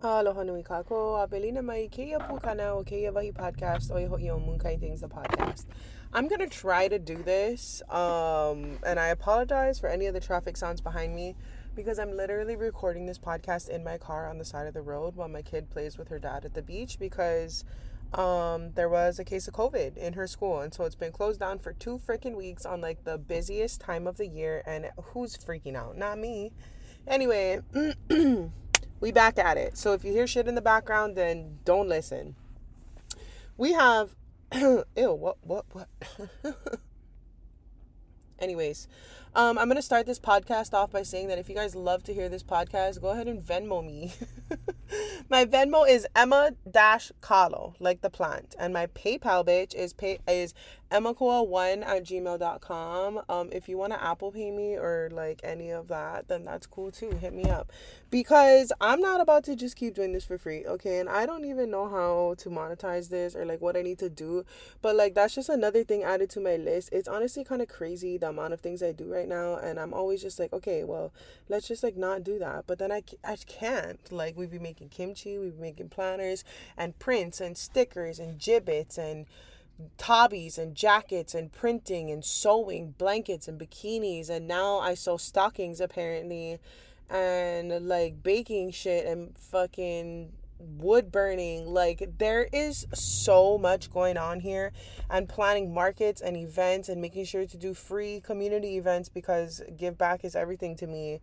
Aloha nui kako. Abelina mai keia pukana o keia vahi podcast o iho o Things the podcast. I'm gonna try to do this, um, and I apologize for any of the traffic sounds behind me because I'm literally recording this podcast in my car on the side of the road while my kid plays with her dad at the beach because um, there was a case of COVID in her school, and so it's been closed down for two freaking weeks on like the busiest time of the year. And who's freaking out? Not me. Anyway. we back at it. So if you hear shit in the background, then don't listen. We have ew, what what what Anyways, um, I'm gonna start this podcast off by saying that if you guys love to hear this podcast, go ahead and Venmo me. my Venmo is Emma Dash Kalo, like the plant, and my PayPal bitch is pay is emmacoa1 at gmail.com. Um, if you want to Apple Pay me or like any of that, then that's cool too. Hit me up because I'm not about to just keep doing this for free, okay? And I don't even know how to monetize this or like what I need to do, but like that's just another thing added to my list. It's honestly kind of crazy the amount of things I do right now, and I'm always just like, okay, well, let's just like not do that. But then I, I can't. Like, we'd be making kimchi, we'd be making planners and prints and stickers and gibbets and tabis and jackets and printing and sewing blankets and bikinis. And now I sew stockings apparently. And like baking shit and fucking wood burning. Like there is so much going on here and planning markets and events and making sure to do free community events because give back is everything to me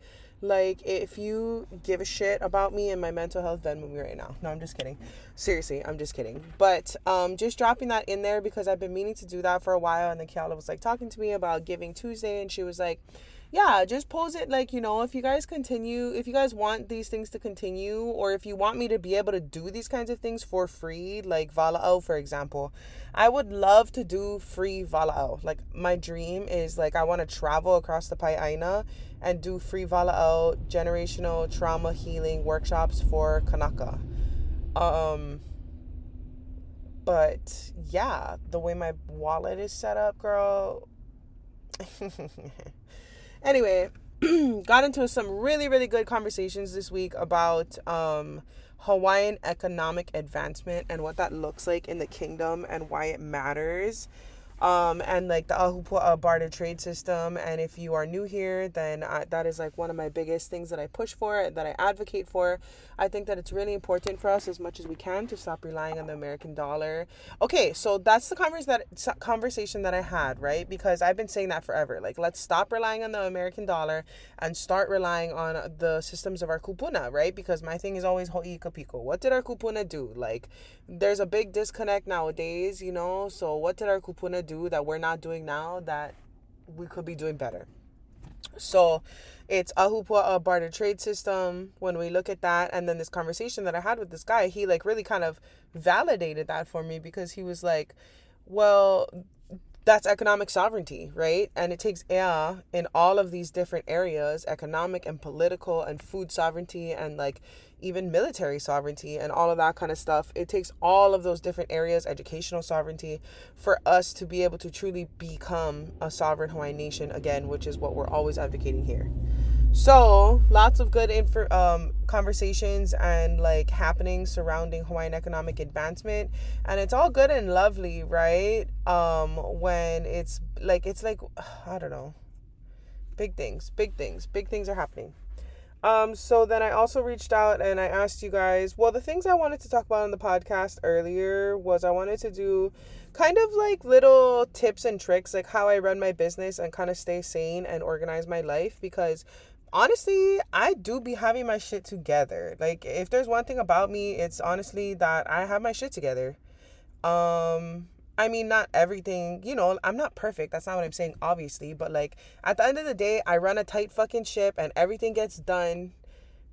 like, if you give a shit about me and my mental health, then Venmo me right now. No, I'm just kidding. Seriously, I'm just kidding. But um, just dropping that in there because I've been meaning to do that for a while. And then Kiala was like talking to me about Giving Tuesday, and she was like, yeah, just pose it like, you know, if you guys continue, if you guys want these things to continue, or if you want me to be able to do these kinds of things for free, like Vala'au, for example, I would love to do free Vala'au. Like, my dream is like, I want to travel across the Pae'aina and do free Vala'au generational trauma healing workshops for Kanaka. Um, but yeah, the way my wallet is set up, girl. Anyway, got into some really, really good conversations this week about um, Hawaiian economic advancement and what that looks like in the kingdom and why it matters um, and like the Ahupua'a barter trade system. And if you are new here, then I, that is like one of my biggest things that I push for, that I advocate for. I think that it's really important for us as much as we can to stop relying on the American dollar. Okay, so that's the converse that conversation that I had, right? Because I've been saying that forever. Like, let's stop relying on the American dollar and start relying on the systems of our kupuna, right? Because my thing is always ho'i kapiko. What did our kupuna do? Like, there's a big disconnect nowadays, you know. So what did our kupuna do that we're not doing now that we could be doing better. So it's Ahupua'a barter trade system. When we look at that, and then this conversation that I had with this guy, he like really kind of validated that for me because he was like, well, that's economic sovereignty, right? And it takes air in all of these different areas economic and political and food sovereignty and like even military sovereignty and all of that kind of stuff. It takes all of those different areas, educational sovereignty, for us to be able to truly become a sovereign Hawaiian nation again, which is what we're always advocating here. So, lots of good um, conversations and like happenings surrounding Hawaiian economic advancement, and it's all good and lovely, right? Um, when it's like it's like I don't know, big things, big things, big things are happening. Um, so then I also reached out and I asked you guys, well, the things I wanted to talk about on the podcast earlier was I wanted to do kind of like little tips and tricks, like how I run my business and kind of stay sane and organize my life because honestly, I do be having my shit together. Like if there's one thing about me, it's honestly that I have my shit together. Um I mean, not everything, you know, I'm not perfect. That's not what I'm saying, obviously. But like, at the end of the day, I run a tight fucking ship and everything gets done.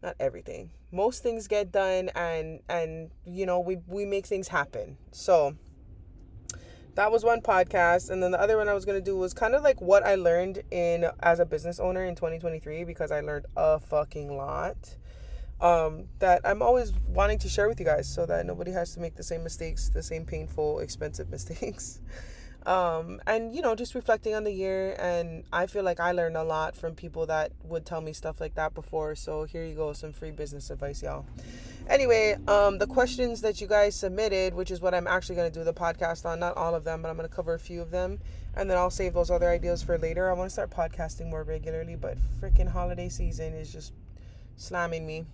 Not everything. Most things get done and, and, you know, we, we make things happen. So that was one podcast. And then the other one I was going to do was kind of like what I learned in, as a business owner in 2023, because I learned a fucking lot um, that I'm always wanting to share with you guys so that nobody has to make the same mistakes, the same painful, expensive mistakes. Um, and you know, just reflecting on the year, and I feel like I learned a lot from people that would tell me stuff like that before. So here you go, some free business advice, y'all. Anyway, um, the questions that you guys submitted, which is what I'm actually going to do the podcast on, not all of them, but I'm going to cover a few of them, and then I'll save those other ideas for later. I want to start podcasting more regularly, but freaking holiday season is just slamming me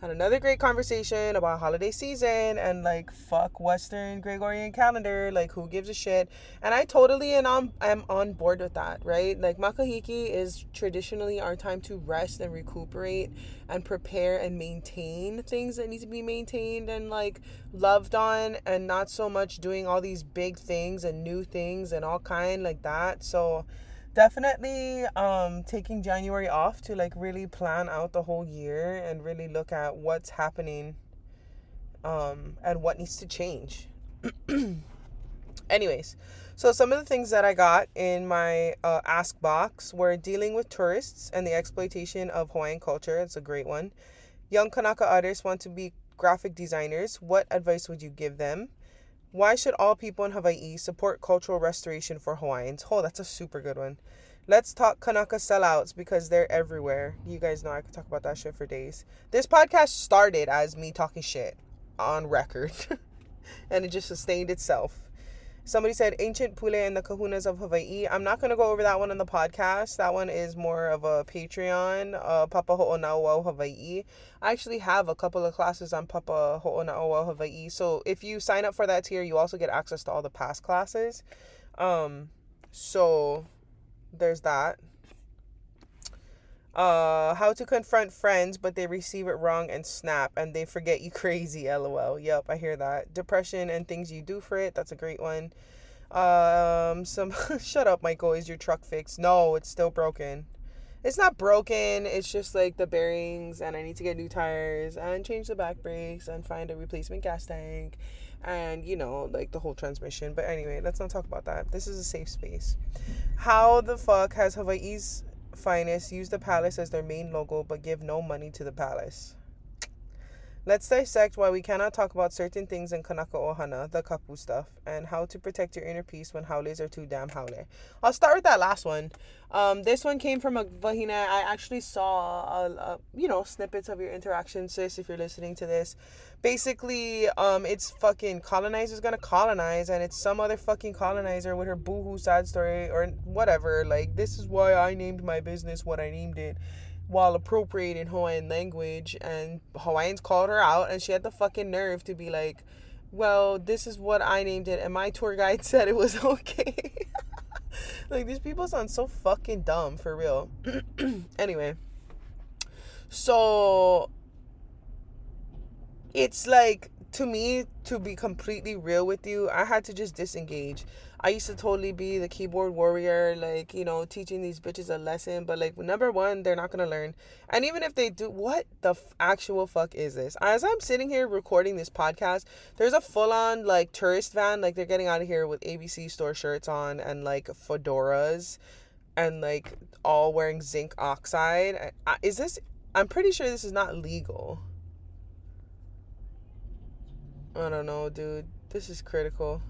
had another great conversation about holiday season and like fuck Western Gregorian calendar, like who gives a shit. And I totally and I'm I'm on board with that, right? Like Makahiki is traditionally our time to rest and recuperate and prepare and maintain things that need to be maintained and like loved on and not so much doing all these big things and new things and all kind like that. So definitely um taking January off to like really plan out the whole year and really look at what's happening um and what needs to change. Anyways, so some of the things that I got in my uh, ask box were dealing with tourists and the exploitation of Hawaiian culture. It's a great one. Young Kanaka artists want to be graphic designers. What advice would you give them? Why should all people in Hawaii support cultural restoration for Hawaiians? Oh, that's a super good one. Let's talk Kanaka sellouts because they're everywhere. You guys know I could talk about that shit for days. This podcast started as me talking shit on record, and it just sustained itself. Somebody said ancient pule and the kahunas of Hawaii. I'm not going to go over that one on the podcast. That one is more of a Patreon, uh, Papa Ho'ona'auao Hawaii. I actually have a couple of classes on Papa Ho'ona'auao Hawaii. So if you sign up for that tier, you also get access to all the past classes. Um, so there's that. Uh, how to confront friends, but they receive it wrong and snap and they forget you crazy. LOL. Yep, I hear that. Depression and things you do for it. That's a great one. Um, some shut up, Michael. Is your truck fixed? No, it's still broken. It's not broken. It's just like the bearings, and I need to get new tires and change the back brakes and find a replacement gas tank, and you know, like the whole transmission. But anyway, let's not talk about that. This is a safe space. How the fuck has Hawaii's finest use the palace as their main logo but give no money to the palace. Let's dissect why we cannot talk about certain things in Kanaka Ohana, the kapu stuff, and how to protect your inner peace when haoles are too damn haole. I'll start with that last one. Um, this one came from a vahina. I actually saw, a, a, you know, snippets of your interaction, sis, if you're listening to this. Basically, um, it's fucking colonizers gonna colonize, and it's some other fucking colonizer with her boohoo sad story or whatever. Like, this is why I named my business what I named it while appropriating Hawaiian language and Hawaiians called her out and she had the fucking nerve to be like, "Well, this is what I named it and my tour guide said it was okay." like these people sound so fucking dumb for real. anyway, so it's like to me to be completely real with you, I had to just disengage. I used to totally be the keyboard warrior, like, you know, teaching these bitches a lesson. But, like, number one, they're not going to learn. And even if they do, what the f- actual fuck is this? As I'm sitting here recording this podcast, there's a full on, like, tourist van. Like, they're getting out of here with ABC store shirts on and, like, fedoras and, like, all wearing zinc oxide. Is this, I'm pretty sure this is not legal. I don't know, dude. This is critical.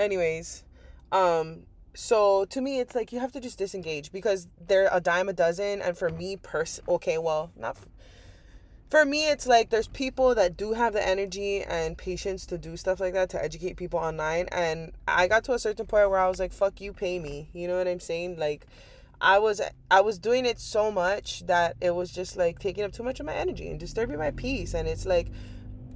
Anyways, um, so to me, it's like you have to just disengage because they're a dime a dozen. And for me, person, okay, well, not. F- for me, it's like there's people that do have the energy and patience to do stuff like that to educate people online. And I got to a certain point where I was like, "Fuck you, pay me." You know what I'm saying? Like, I was I was doing it so much that it was just like taking up too much of my energy and disturbing my peace. And it's like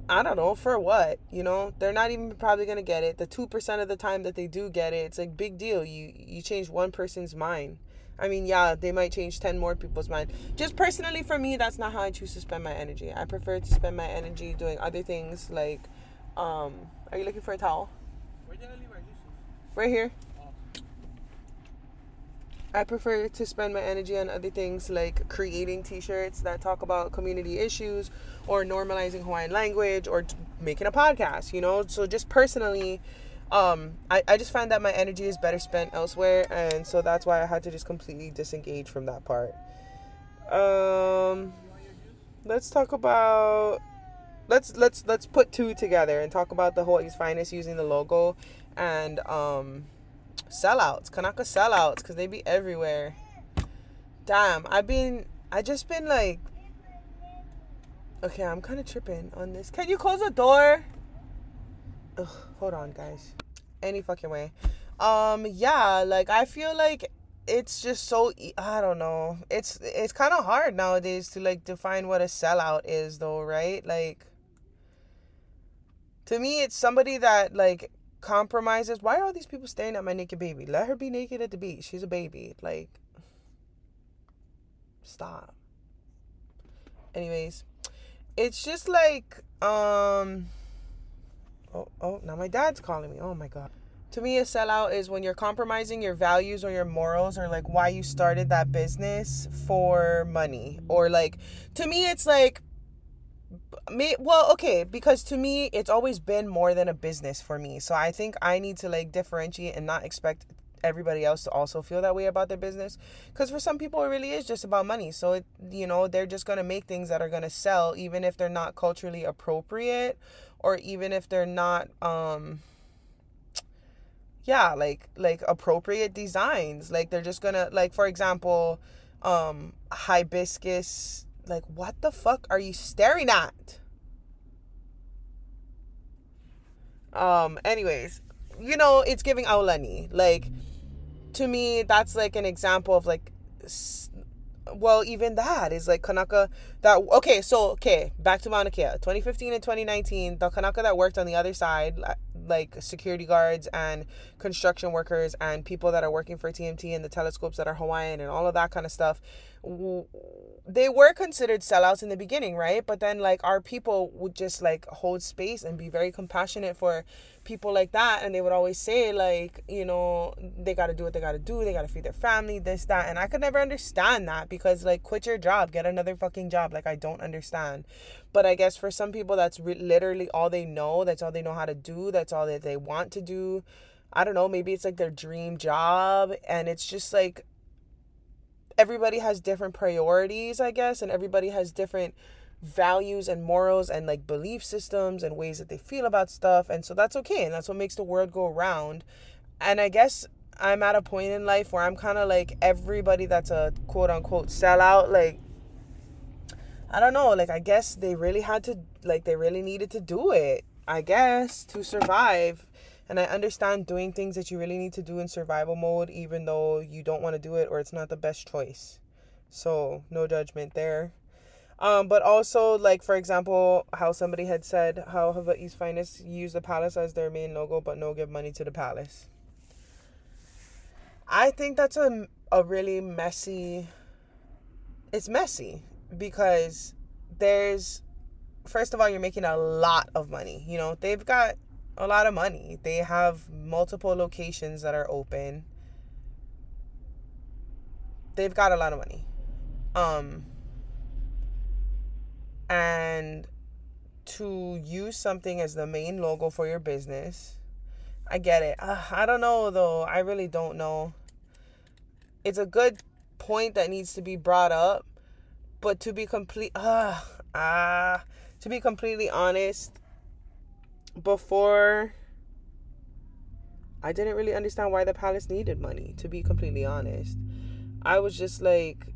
I don't know for what, you know. They're not even probably gonna get it. The two percent of the time that they do get it, it's like big deal. You you change one person's mind. I mean, yeah, they might change ten more people's mind. Just personally for me, that's not how I choose to spend my energy. I prefer to spend my energy doing other things like, um, are you looking for a towel? Where did I leave my Right here. I prefer to spend my energy on other things like creating t-shirts that talk about community issues or normalizing Hawaiian language or making a podcast, you know? So just personally, um, I, I just find that my energy is better spent elsewhere and so that's why I had to just completely disengage from that part. Um, let's talk about let's let's let's put two together and talk about the Hawaii's finest using the logo and um sellouts, Kanaka sellouts, because they be everywhere. Damn, I've been, I just been like, okay, I'm kind of tripping on this. Can you close the door? Ugh, hold on, guys. Any fucking way. Um, yeah, like I feel like it's just so I don't know. It's it's kind of hard nowadays to like define what a sellout is, though, right? Like, to me, it's somebody that like compromises. Why are all these people staring at my naked baby? Let her be naked at the beach. She's a baby. Like, stop. Anyways, it's just like um. Oh oh! Now my dad's calling me. Oh my god to me a sellout is when you're compromising your values or your morals or like why you started that business for money or like to me it's like me well okay because to me it's always been more than a business for me. So i think i need to like differentiate and not expect everybody else to also feel that way about their business. Because for some people it really is just about money. So it you know they're just going to make things that are going to sell even if they're not culturally appropriate or even if they're not um yeah like like appropriate designs. Like they're just gonna like for example um hibiscus like what the fuck are you staring at? Um anyways you know it's giving aulani like to me that's like an example of like well even that is like kanaka that okay so okay back to mauna kea 2015 and 2019 the kanaka that worked on the other side like security guards and construction workers and people that are working for TMT and the telescopes that are Hawaiian and all of that kind of stuff they were considered sellouts in the beginning, right? But then like our people would just like hold space and be very compassionate for people like that and they would always say like, you know, they got to do what they got to do, they got to feed their family, this that and I could never understand that because like quit your job, get another fucking job. Like I don't understand. But I guess for some people that's re- literally all they know, that's all they know how to do, that's all that they want to do. I don't know, maybe it's like their dream job and it's just like everybody has different priorities, I guess, and everybody has different values and morals and like belief systems and ways that they feel about stuff. And so that's okay. And that's what makes the world go around. And I guess I'm at a point in life where I'm kind of like everybody that's a quote unquote sellout, like, I don't know, like, I guess they really had to, like, they really needed to do it, I guess, to survive and I understand doing things that you really need to do in survival mode, even though you don't want to do it or it's not the best choice. So, no judgment there. Um, but also, like, for example, how somebody had said how Hawaii's finest use the palace as their main logo, but no give money to the palace. I think that's a, a really messy. It's messy because there's, first of all, you're making a lot of money. You know, they've got a lot of money. They have multiple locations that are open. They've got a lot of money. Um and to use something as the main logo for your business, I get it. Uh, I don't know though. I really don't know. It's a good point that needs to be brought up, but to be complete uh, ah uh, to be completely honest, before I didn't really understand why the palace needed money, to be completely honest. I was just like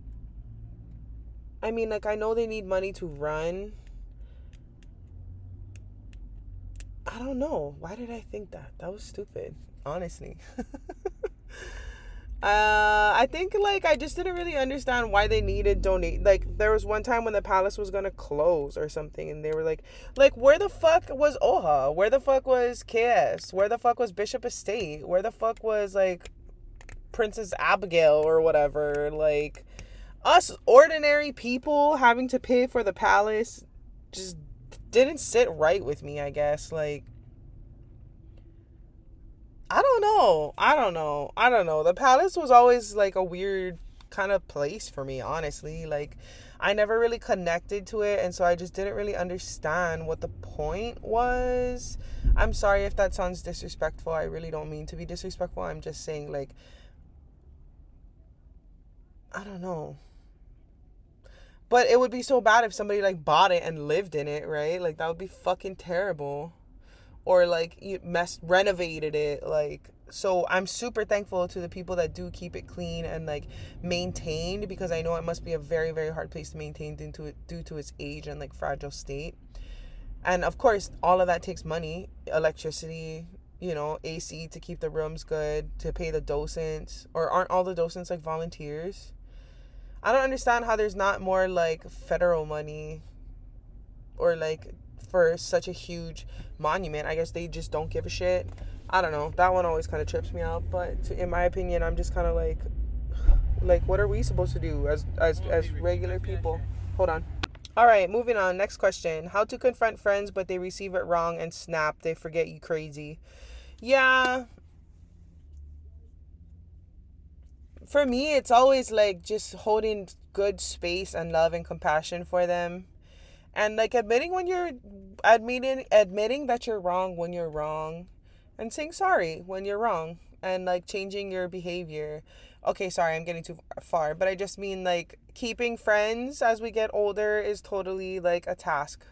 I mean, like I know they need money to run. I don't know. Why did I think that? That was stupid, honestly. Uh, I think like I just didn't really understand why they needed donate. Like there was one time when the palace was gonna close or something, and they were like, like where the fuck was OHA? Where the fuck was KS? Where the fuck was Bishop Estate? Where the fuck was like Princess Abigail or whatever? Like us ordinary people having to pay for the palace just didn't sit right with me. I guess like don't know. I don't know. I don't know. The palace was always like a weird kind of place for me, honestly. Like I never really connected to it and so I just didn't really understand what the point was. I'm sorry if that sounds disrespectful. I really don't mean to be disrespectful. I'm just saying like I don't know. But it would be so bad if somebody like bought it and lived in it, right? Like that would be fucking terrible or like you mess renovated it like so i'm super thankful to the people that do keep it clean and like maintained because i know it must be a very very hard place to maintain due to it due to its age and like fragile state. And of course all of that takes money electricity you know ac to keep the rooms good to pay the docents or aren't all the docents like volunteers? I don't understand how there's not more like federal money or like for such a huge monument. I guess they just don't give a shit. I don't know. That one always kind of trips me out. But in my opinion, I'm just kind of like, like, what are we supposed to do as as as regular people? Hold on. All right, moving on. Next question: How to confront friends, but they receive it wrong and snap? They forget you crazy. Yeah. For me, it's always like just holding good space and love and compassion for them and like admitting when you're admitting admitting that you're wrong when you're wrong and saying sorry when you're wrong and like changing your behavior. Okay sorry i'm getting too far but i just mean like keeping friends as we get older is totally like a task.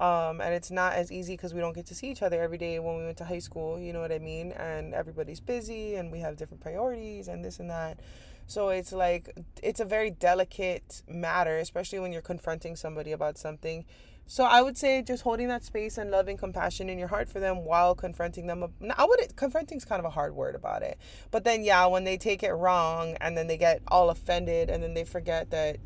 Um, and it's not as easy because we don't get to see each other every day when we went to high school you know what i mean? And everybody's busy and we have different priorities and this and that so it's like it's a very delicate matter, especially when you're confronting somebody about something. So I would say just holding that space and loving compassion in your heart for them while confronting them. I would confronting is kind of a hard word about it, but then yeah, when they take it wrong and then they get all offended and then they forget that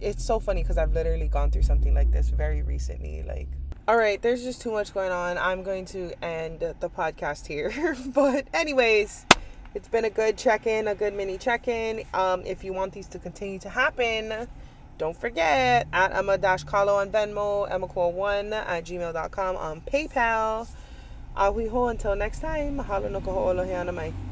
it's so funny because I've literally gone through something like this very recently. Like, all right, there's just too much going on. I'm going to end the podcast here, but anyways it's been a good check-in a good mini check-in. Um, if you want these to continue to happen don't forget at emma carlo on venmo emma1 at gmail.com on paypal. A hui hou until next time mahalo no